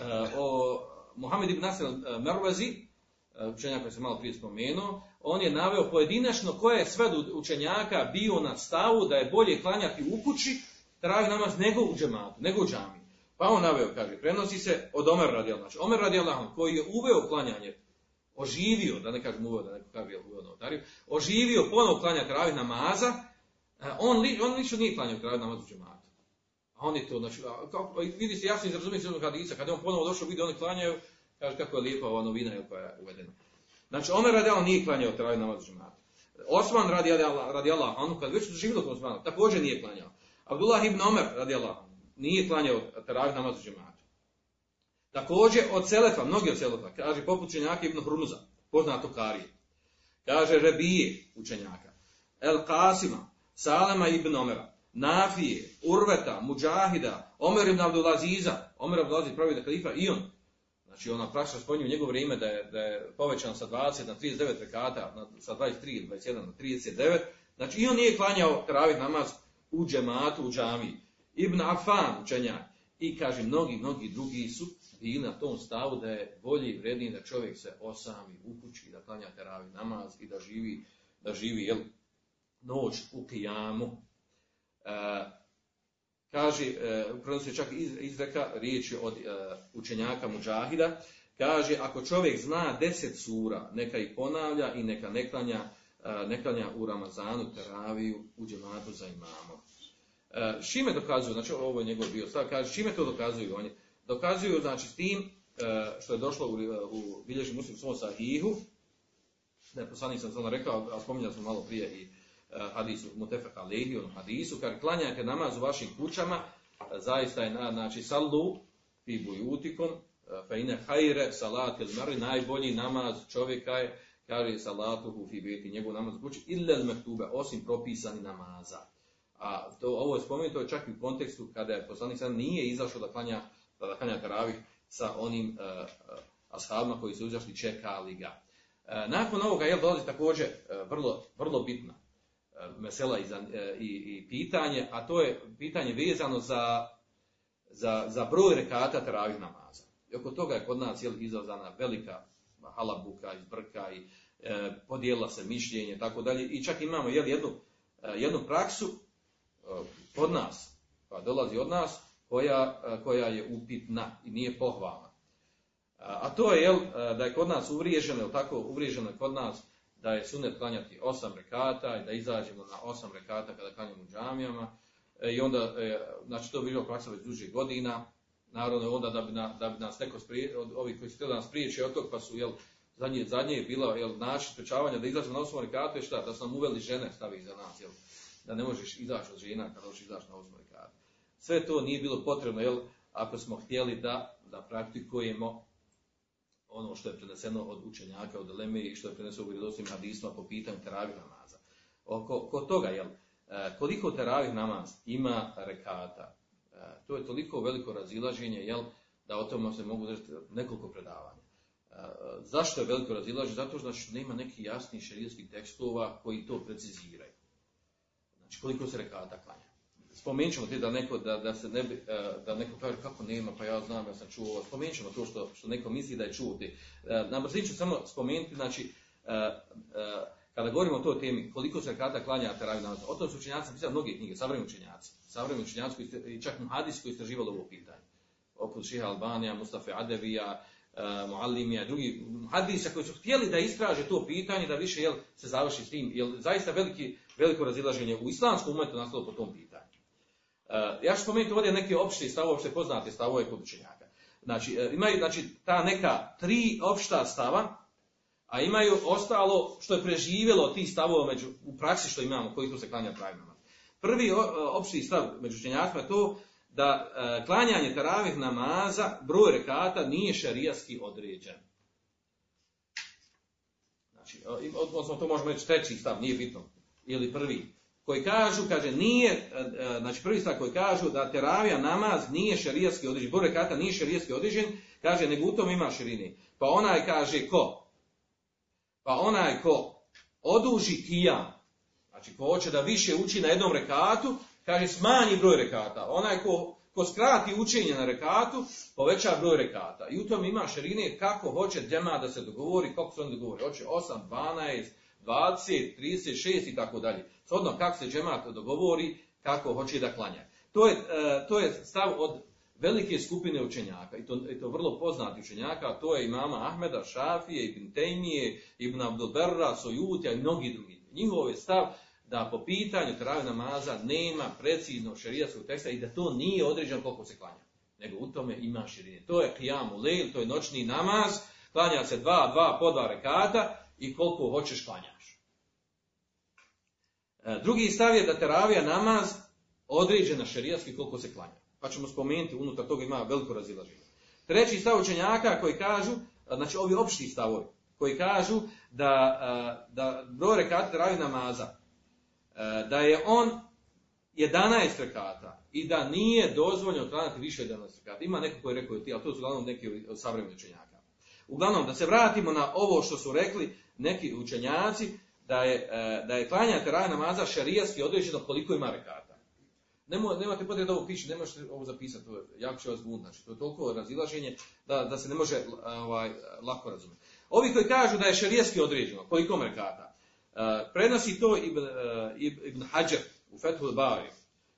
E, o Mohamed ibn Nasir Mervezi, učenjak koji sam malo prije spomenuo, on je naveo pojedinačno koje je sve učenjaka bio na stavu da je bolje klanjati u kući, travi namaz nego u džematu, nego u džami. Pa on naveo, kaže, prenosi se od Omer radi znači, Omer radi koji je uveo klanjanje, oživio, da ne kažem uveo, da neko kaže uveo notariju, oživio ponovo klanjati travi namaza, on, li, on lično nije klanjao travi namaz u džematu. A on je to, znači, kako, vidi se jasno izrazumiti se hadisa, kada je on ponovo došao, vidi oni klanjaju, kaže kako je lijepa ova novina koja je uvedena. Znači, Omer radi Allah nije klanjao teravih namaz džemata. Osman radi, radi Allah, on kad već doživio kod Osmana, također nije klanjao. Abdullah ibn Omer radi Allah nije klanjao teravih namaz džemata. Također od Selefa, mnogi od Selefa, kaže poput učenjaka Ibn Hrunuza, poznato Karije. Kaže Rebije učenjaka, El Kasima, Salama ibn Omera, Nafije, Urveta, Mujahida, Omer ibn Abdulaziza, Omer Abdulaziz pravi da kalifa i on. Znači ona praksa spominje u njegovo vrijeme da je, da je povećan sa 20 na 39 rekata, na, sa 23 21 na 39. Znači i on nije klanjao teravih namaz u džematu, u džamiji. Ibn Afan učenjak. I kaže, mnogi, mnogi drugi su bili na tom stavu da je bolje i vrednije da čovjek se osami u kući, da klanja teravi namaz i da živi, da živi jel, noć u kijamu. E, kaže, e, prenosi čak iz, izreka, riječ je od e, učenjaka Mujahida, kaže, ako čovjek zna deset sura, neka ih ponavlja i neka ne klanja, e, ne u Ramazanu teraviju u džematu za imamom. Šime dokazuju, znači ovo je njegov bio stav, kaže, čime to dokazuju oni? Dokazuju, znači, s tim što je došlo u, u bilježi muslim svom sahihu, da je poslanik sam to rekao, a spominjali smo malo prije i hadisu Mutefek Alehi, on hadisu, kad klanjate namaz u vašim kućama, zaista je, na, znači, sallu fi bujutikom, fa ine hajre salat il mari, najbolji namaz čovjeka je, kaže salatuhu fi beti, njegov namaz u kući, illa mektube, osim propisani namaza. A to, ovo je spomenuto čak i u kontekstu kada je poslanik sam nije izašao da klanja, da klanja taravih sa onim uh, ashabima koji su izašli čekali ga. Nakon ovoga je dolazi također vrlo, vrlo bitna mesela i, za, uh, i, i pitanje, a to je pitanje vezano za, za, za broj rekata taravih namaza. I oko toga je kod nas jel, izazvana velika halabuka, izbrka i uh, podijela se mišljenje i tako dalje. I čak imamo jel, jednu, uh, jednu praksu od nas, koja dolazi od nas, koja, koja je upitna i nije pohvalna. A to je, jel, da je kod nas uvriježeno, tako, uvriježeno je kod nas da je sunet klanjati osam rekata i da izađemo na osam rekata kada klanjamo u džamijama. E, I onda, e, znači to je bilo praksa već duže godina, naravno onda da bi, na, da bi nas neko sprije, od ovih koji su htjeli da nas priječi od tog, pa su, jel, zadnje, zadnje je bilo, jel, način sprečavanja da izađemo na osam rekata je šta, da su nam uveli žene stavi za nas, jel, da ne možeš izaći od žena kada hoćeš izaći na osam rekata. Sve to nije bilo potrebno, jel, ako smo htjeli da, da praktikujemo ono što je preneseno od učenjaka, od Eleme i što je preneseno u vjerodostojnim hadisma po pitanju teravih namaza. Oko, oko toga, jel, koliko teravih namaz ima rekata, to je toliko veliko razilaženje, jel, da o tome se mogu držati nekoliko predavanja. Zašto je veliko razilaženje? Zato što znači, nema neki jasni šerijskih tekstova koji to preciziraju. Znači koliko se rekata klanja spomenut ćemo ti da neko, da, da se ne bi, da neko kaže kako nema, pa ja znam, ja sam čuo, spomenut ćemo to što, što neko misli da je čuo ti. Na ću samo spomenuti, znači, kada govorimo o toj temi, koliko se kada klanja teravih namaza, o tom su učenjaci pisali mnoge knjige, savremeni učenjaci, savremeni učenjaci i čak muhadis koji istraživali ovo pitanje. Oput Šiha Albanija, Mustafa Adevija, Muallimija, drugi hadisa koji su htjeli da istraže to pitanje, da više jel, se završi s tim, jer zaista veliki, veliko razilaženje u islamskom umetu nastalo po tom pitanju. Uh, ja ću spomenuti ovdje neke opšte stavove, opšte poznate stavove kod učenjaka. Znači, uh, imaju znači, ta neka tri opšta stava, a imaju ostalo što je preživjelo tih stavova među, u praksi što imamo, koji tu se klanja pravima. Prvi opšti stav među učenjacima je to da uh, klanjanje teravih namaza, broj rekata, nije šarijaski određen. Znači, odnosno to možemo reći treći stav, nije bitno. Ili prvi koji kažu, kaže, nije, e, e, znači prvi stav koji kažu da teravija namaz nije šarijatski određen, bore kata nije šarijatski određen, kaže, nego u tom ima širini. Pa onaj kaže, ko? Pa onaj ko oduži kijam, znači ko hoće da više uči na jednom rekatu, kaže, smanji broj rekata. Onaj ko, ko skrati učenje na rekatu, poveća broj rekata. I u tom ima širine kako hoće džema da se dogovori, kako se on dogovori. Hoće 8, 12, 20, 36 i tako dalje. Shodno kako se džemat dogovori, kako hoće da klanja. To je, uh, to je stav od velike skupine učenjaka, i to, i to vrlo poznati učenjaka, to je imama Ahmeda, Šafije, Ibn Tejmije, Ibn Abdelberra, Sojutja i mnogi drugi. Njihov je stav da po pitanju travi namaza nema preciznog šerijatskog teksta i da to nije određeno koliko se klanja. Nego u tome ima širine. To je kijamu lejl, to je noćni namaz, klanja se dva, dva po dva rekata i koliko hoćeš klanjaš. E, drugi stav je da teravija namaz određena šerijatski koliko se klanja. Pa ćemo spomenuti, unutar toga ima veliko razilaženje. Treći stav učenjaka koji kažu, znači ovi opšti stavovi, koji kažu da, da broj rekata teravih namaza, da je on 11 rekata i da nije dozvoljeno klanjati više od 11 rekata. Ima neko koji je rekao ti, ali to su uglavnom neki od savremenih učenjaka. Uglavnom, da se vratimo na ovo što su rekli neki učenjaci, da je, e, da je klanjanje namaza šarijatski određeno koliko ima rekata. Nemo, nemate potrebe da ovo piše, ne možete ovo zapisati, to je, jako će vas zbuniti. Znači, to je toliko razilaženje da, da se ne može ovaj, lako razumjeti. Ovi koji kažu da je šarijatski određeno, koliko rekata, uh, prenosi to Ibn, Ibn Hajar u Fethul Bari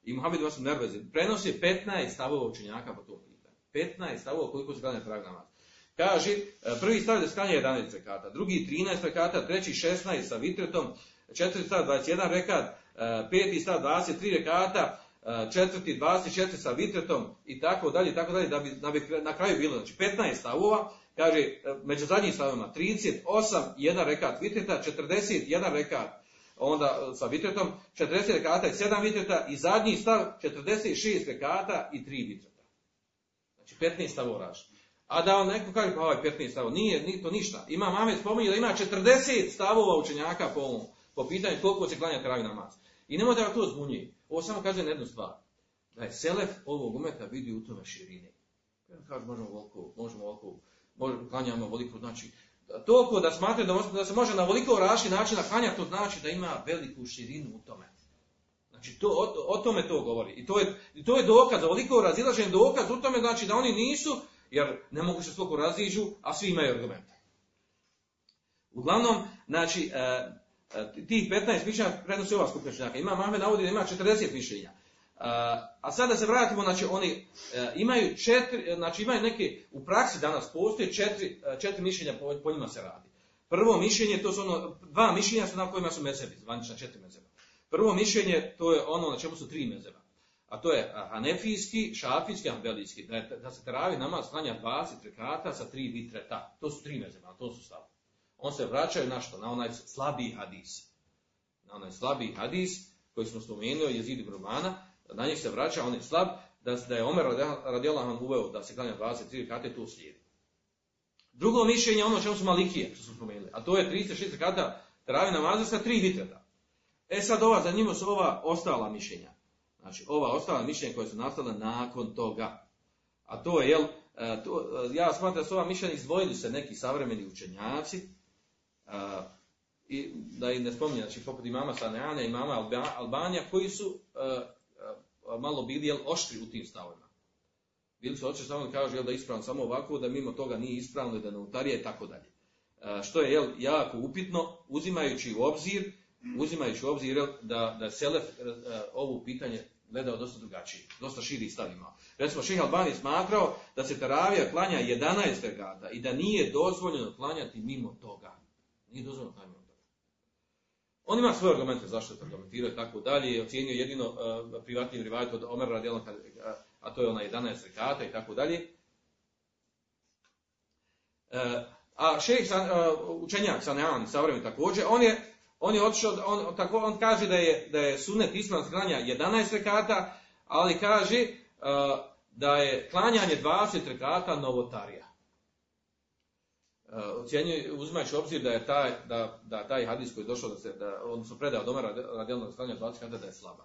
i Muhammed Vasim Nervezi, prenosi 15 stavova učenjaka po tom pitanju. 15 stavova koliko se klanja teravih namaza. Kaže, e, prvi stav da skanja 11 rekata, drugi 13 rekata, treći 16 sa vitretom, četvrti stav 21 rekat, e, peti stav 23 rekata, e, četvrti 24 sa vitretom i tako dalje, tako dalje, da bi, da bi na kraju bilo, znači 15 stavova, kaže, među zadnjim stavovima 38, jedan rekat vitreta, 41 rekat onda sa vitretom, 40 rekata i 7 vitreta i zadnji stav 46 rekata i 3 vitreta. Znači 15 stavova različitih. A da on neko kaže, pa ovaj 15 stavova, nije, nije to ništa. Ima Mamed spominje da ima 40 stavova učenjaka po ovom, po pitanju koliko se klanja travi namaz. I nemojte da to zbunji. Ovo samo kaže jednu stvar. Da je selef ovog umeta vidi u tome širine. Kaže, možemo ovoliko, možemo ovoliko, možemo, klanjamo ovoliko, znači, toliko da smatraju da, da se može na ovoliko raši način klanjati, to znači da ima veliku širinu u tome. Znači, to, o, o, tome to govori. I to je, to je dokaz, ovoliko razilažen dokaz u tome, znači da oni nisu jer ne mogu se toliko raziđu, a svi imaju argumente. Uglavnom, znači, e, e, tih 15 mišljenja prenosi ova skupina činjaka. Ima Mahmed navodi da ima 40 mišljenja. E, a sada se vratimo, znači oni imaju četiri, znači imaju neke, u praksi danas postoje četiri, četiri mišljenja po, po njima se radi. Prvo mišljenje, to su ono, dva mišljenja su na kojima su mezebi, zvanična četiri mezeba. Prvo mišljenje, to je ono na čemu su tri mezeba a to je hanefijski, šafijski, ambelijski, da, da se teravi namaz klanja 20 rekata sa tri vitreta. To su tri mezema, to su stav. On se vraćaju na što? Na onaj slabiji hadis. Na onaj slabiji hadis koji smo spomenuli, jezid ibn na njih se vraća, on je slab, da, da je Omer radijalahu uveo da se klanja 23 rekate, to slijedi. Drugo mišljenje, ono čemu su malikije, što smo spomenuli, a to je 36 rekata teravi namaza sa tri vitreta. E sad ova, za njima su ova ostala mišljenja. Znači, ova ostala mišljenja koja su nastala nakon toga. A to je, jel, e, to, e, ja smatram da su ova mišljenja izdvojili se neki savremeni učenjaci, a, e, i da i ne spominjem, znači poput imama Sanejana i imama Albanija, koji su a, a, malo bili jel, oštri u tim stavovima. Bili su očito samo kažu jel, da je ispravno samo ovako, da mimo toga nije ispravno da ne utarije i tako dalje. Što je jel, jako upitno, uzimajući u obzir uzimajući u obzir da, da Selef ovo pitanje gledao dosta drugačije, dosta širi stav imao. Recimo, Ših Albani smatrao da se teravija klanja 11 regata i da nije dozvoljeno klanjati mimo toga. Nije dozvoljeno klanjati mimo toga. On ima svoje argumente zašto to argumentirao i tako dalje i ocjenio jedino uh, privatni rivajet od Omer radijalno, a to je ona 11 rekata i tako dalje. A šejh uh, učenjak Sanean, savremeni također, on je on je otišao, on, tako, on kaže da je, da je sunet ispravno klanja 11 rekata, ali kaže uh, da je klanjanje 20 rekata novotarija. Uh, ocjenjuje, uzimajući obzir da je taj, da, da taj hadis koji je došao, da se, da, odnosno predao doma radijalnog klanja 20 rekata da je slaba.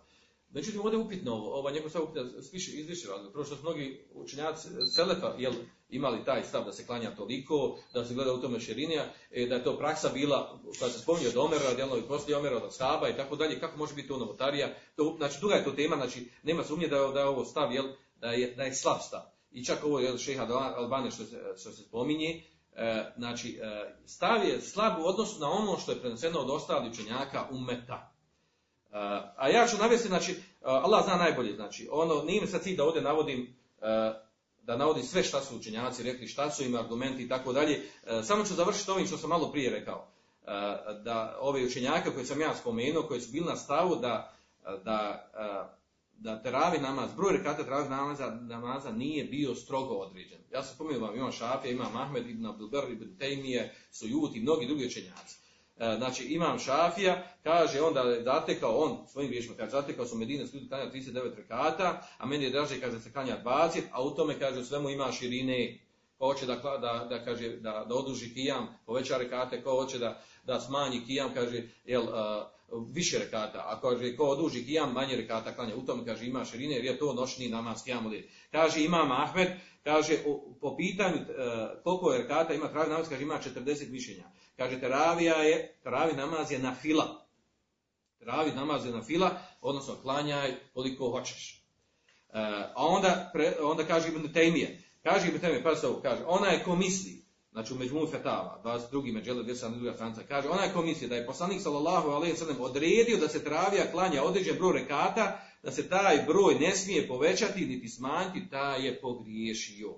Međutim, ovdje je upitno ovo, ova njegov stav upitno sviše, iz više razloga. Prvo što su mnogi učenjaci Selefa jel, imali taj stav da se klanja toliko, da se gleda u tome širinija, e, da je to praksa bila, koja se spominje od Omera, djelno i poslije Omera, od Saba i tako dalje, kako može biti to novotarija. To, znači, druga je to tema, znači, nema sumnje da, da je ovo stav, jel, da je, da je slab stav. I čak ovo je šeha Albane što se, što se spominje, e, znači, e, stav je slab u odnosu na ono što je preneseno od ostalih učenjaka umeta. A ja ću navesti, znači, Allah zna najbolje, znači, ono, nije mi sad cilj da ovdje navodim, da navodim sve šta su učenjaci rekli, šta su im argumenti i tako dalje. Samo ću završiti ovim što sam malo prije rekao. Da ove učenjaka koje sam ja spomenuo, koji su bili na stavu da, da, da teravi namaz, broj rekata teravi namaza, namaza nije bio strogo određen. Ja sam spomenuo vam, imam Šafija, imam Ahmed ibn Abdulbar ibn Tejmije, Sujut i mnogi drugi učenjaci. E, znači imam Šafija, kaže on da je zatekao, on svojim riječima kaže, zatekao su Medine ljudi klanja 39 rekata, a meni je draže kaže se klanja 20, a u tome kaže u svemu ima širine, ko hoće da, da, da kaže, da, da oduži kijam, poveća rekate, ko hoće da, da smanji kijam, kaže, jel, više rekata, a kaže, ko oduži kijam, manje rekata klanja, u tome, kaže, ima širine, jer je to noćni namaz kijam Kaže, imam Ahmed, kaže, po pitanju koliko je rekata ima travi namaz, kaže, ima 40 mišljenja. Kaže, teravija je, teravi namaz je na fila. Teravi namaz je na fila, odnosno klanjaj koliko hoćeš. a onda, onda kaže Ibn Tejmije, Kaže Ibn Taymiye, pa se ovo kaže, ona je ko misli, znači u Međmu Fetava, 22. međele, 10. druga stranca, kaže, ona je misli da je poslanik sallallahu alaihi sallam odredio da se travija klanja određen broj rekata, da se taj broj ne smije povećati niti smanjiti, taj je pogriješio.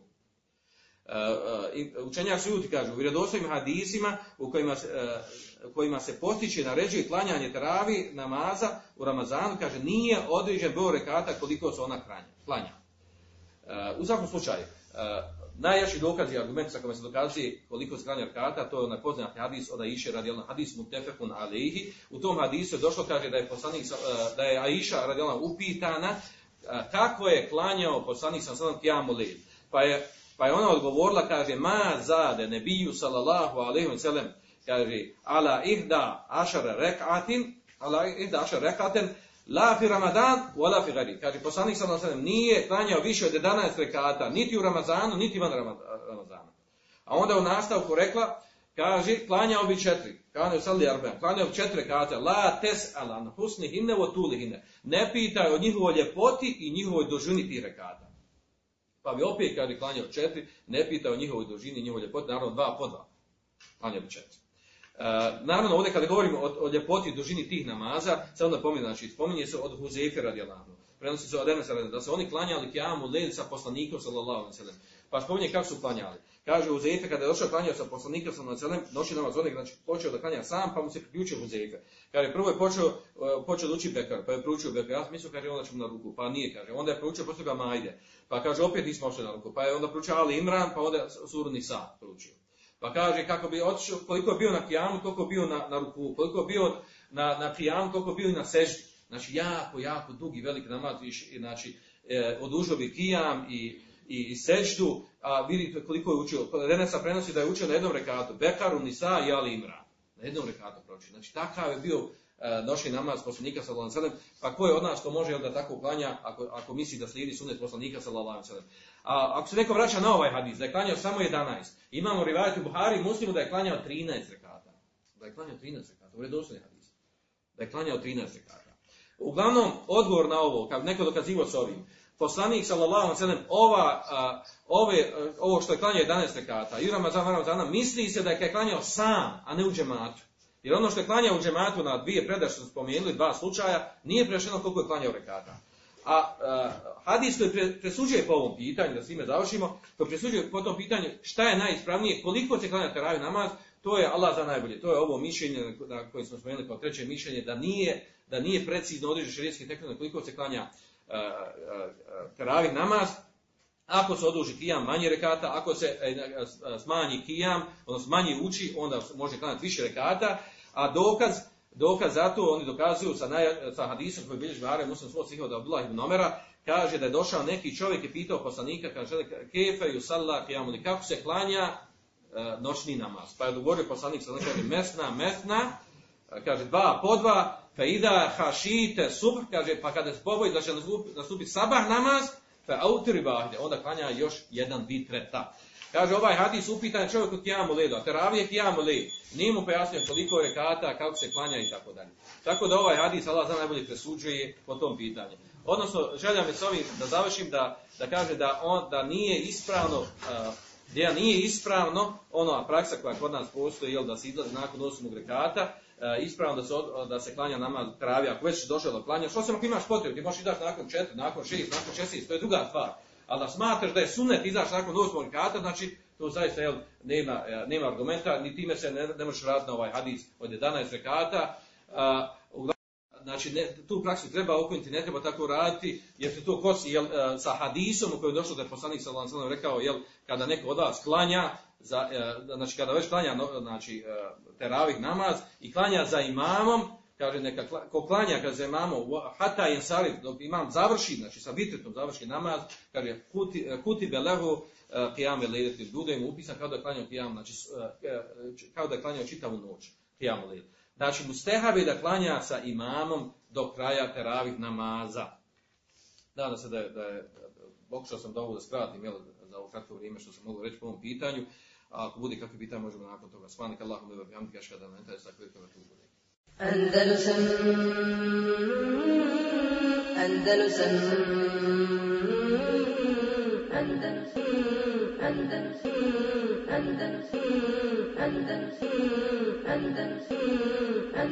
Uh, učenjak sujuti kažu, u vjerodostojnim hadisima u kojima, uh, kojima se postiče naređuje klanjanje travi namaza u Ramazanu, kaže, nije određen broj rekata koliko se ona klanja. U svakom slučaju, najjači dokaz i argument sa kojim se dokazuje koliko se klanja rekata, to je onaj poznat hadis od Aisha radijalna hadis mutefekun alihi. U tom hadisu je došlo kaže da je poslanik da je Aisha radijalna upitana kako je klanjao poslanik sa sallam kijamu Pa je pa je ona odgovorila kaže ma zade nebiju sallallahu alejhi ve sellem kaže ala ihda ašara rek'atin ala ihda ašara rek'atin La fi Ramadan, wala fi gari. Kaže, poslanik sallallahu alejhi nije klanjao više od 11 rekata, niti u Ramazanu, niti van Ramazana. A onda u nastavku rekla, kaže, klanjao bi četiri. Klanjao salli arben, klanjao bi četiri rekata. La tes alan husni hinne o tuli hinne. Ne pitaj o njihovoj ljepoti i njihovoj dužini tih rekata. Pa bi opet, kaže, klanjao četiri, ne pitaj o njihovoj dužini njihovoj ljepoti, naravno dva po dva. Klanjao bi četiri. Uh, naravno, ovdje kada govorimo o, o ljepoti i dužini tih namaza, se onda pominje, znači, spominje se od Huzefe radijallahu. Prenosi se od Enesa da se oni klanjali kjamu lejl sa poslanikom sallallahu alejhi ve Pa spominje kako su klanjali. Kaže Huzefe kada je došao klanjao sa poslanikom sallallahu alejhi ve sellem, noći namaz onih, znači počeo da klanja sam, pa mu se priključio Huzefe. Kaže prvo je počeo uh, počeo da uči Bekar, pa je proučio Bekar. Ja mislio kaže onda ćemo na ruku, pa nije kaže. Onda je proučio posle ga Majde. Pa kaže opet nismo ošli na ruku. Pa je onda proučio Ali Imran, pa onda suru Nisa proučio. Pa kaže kako bi otišao, koliko je bio na kijamu, koliko je bio na, na ruku, koliko je bio na, na kijamu, koliko je bio na seždi. Znači jako, jako dugi, veliki namaz, znači e, odužio bi kijam i, i, i seždu, a vidite koliko je učio. Renesa prenosi da je učio na jednom rekatu, Bekaru, Nisa i Ali Imran. Na jednom rekatu proči. Znači takav je bio e, nošni namaz poslanika sallallahu alejhi pa ko je od nas ko može da tako klanja ako, ako misli da slijedi sunnet poslanika sallallahu alejhi a ako se neko vraća na ovaj hadis, da je klanjao samo 11, imamo rivajet u Buhari muslimu da je klanjao 13 rekata. Da je klanjao 13 rekata, u redoslovni hadis. Da je klanjao 13 rekata. Uglavnom, odgovor na ovo, kad neko dokazivo s ovim, poslanik sallallahu alejhi ova a, ove ovo što je klanjao 11 rekata i Ramazan Ramazana misli se da je klanjao sam, a ne u džematu. Jer ono što je klanjao u džematu na dvije predaše što spomenuli, dva slučaja, nije prešeno koliko je klanjao rekata. A, a hadis koji presuđuje po ovom pitanju, da s time završimo, koji presuđuje po tom pitanju šta je najispravnije, koliko se klanja teraviju namaz, to je Allah za najbolje. To je ovo mišljenje na koje smo spomenuli kao treće mišljenje, da nije, da nije precizno određen širijetski tekst koliko se klanja uh, teravih namaz, ako se oduži kijam manje rekata, ako se e, smanji kijam, odnosno manji uči, onda može klanjati više rekata, a dokaz Dokaz za to oni dokazuju sa, naj, sa hadisom koji bilježi Vare Muslim svoj sihod Abdullah ibn Omera, kaže da je došao neki čovjek i pitao poslanika, kaže, kefe ju kijamuli, kako se klanja e, noćni namaz. Pa je dogovorio poslanik, sada kaže, mesna, mesna, kaže, dva po dva, fa ida hašite subh, kaže, pa kada se poboji da će nastupiti sabah namaz, fa autri bahde, onda klanja još jedan vitreta. Kaže ovaj hadis upitan čovjek od kijamu ledu, a teravije kijamu led. Nije mu pojasnio koliko je rekata, kako se klanja i tako dalje. Tako da ovaj hadis Allah za najbolje presuđuje po tom pitanju. Odnosno, željam je s ovim da završim da, da kaže da on da nije ispravno, uh, da nije ispravno ona praksa koja kod nas postoji, jel, da se izlazi nakon osmog rekata, ispravno da se, od, da se klanja nama travi, ako već došao do klanja, što se ako imaš potrebu, ti možeš izaći nakon četiri, nakon šest, nakon šest, to je druga stvar. Ali da smatraš da je sunet izaći nakon osmog rekata, znači to zaista jel, nema, e, nema argumenta, ni time se ne, ne možeš vratiti na ovaj hadis od 11 rekata. Uh, znači, ne, tu praksu treba okoniti, ne treba tako raditi, jer se to kosi jel, e, sa hadisom u kojoj je došlo da je poslanik sallallahu rekao, jel, kada neko od vas klanja, za, znači kada već klanja znači, teravih namaz i klanja za imamom, kaže neka ko klanja kaže imamo hata je salif dok imam završi znači sa vitretom završi namaz kaže kuti kuti belahu qiyam lejleti bude mu upisan kao da je klanjao qiyam znači e, kao da je klanjao čitavu noć qiyam lejl znači mustehab je da klanja sa imamom do kraja teravih namaza. Nadam se da je, da je pokušao sam da ovo da skratim jel, za ovo kratko vrijeme što sam mogu reći po ovom pitanju, a ako bude kakvi pitanja možemo nakon toga. Svanika Allahum i bihamdika ashhadu an la ilaha illa anta astaghfiruka wa atubu. Andalusam Andalusam Andalusam Andalusam Andalusam Andalusam Andalusam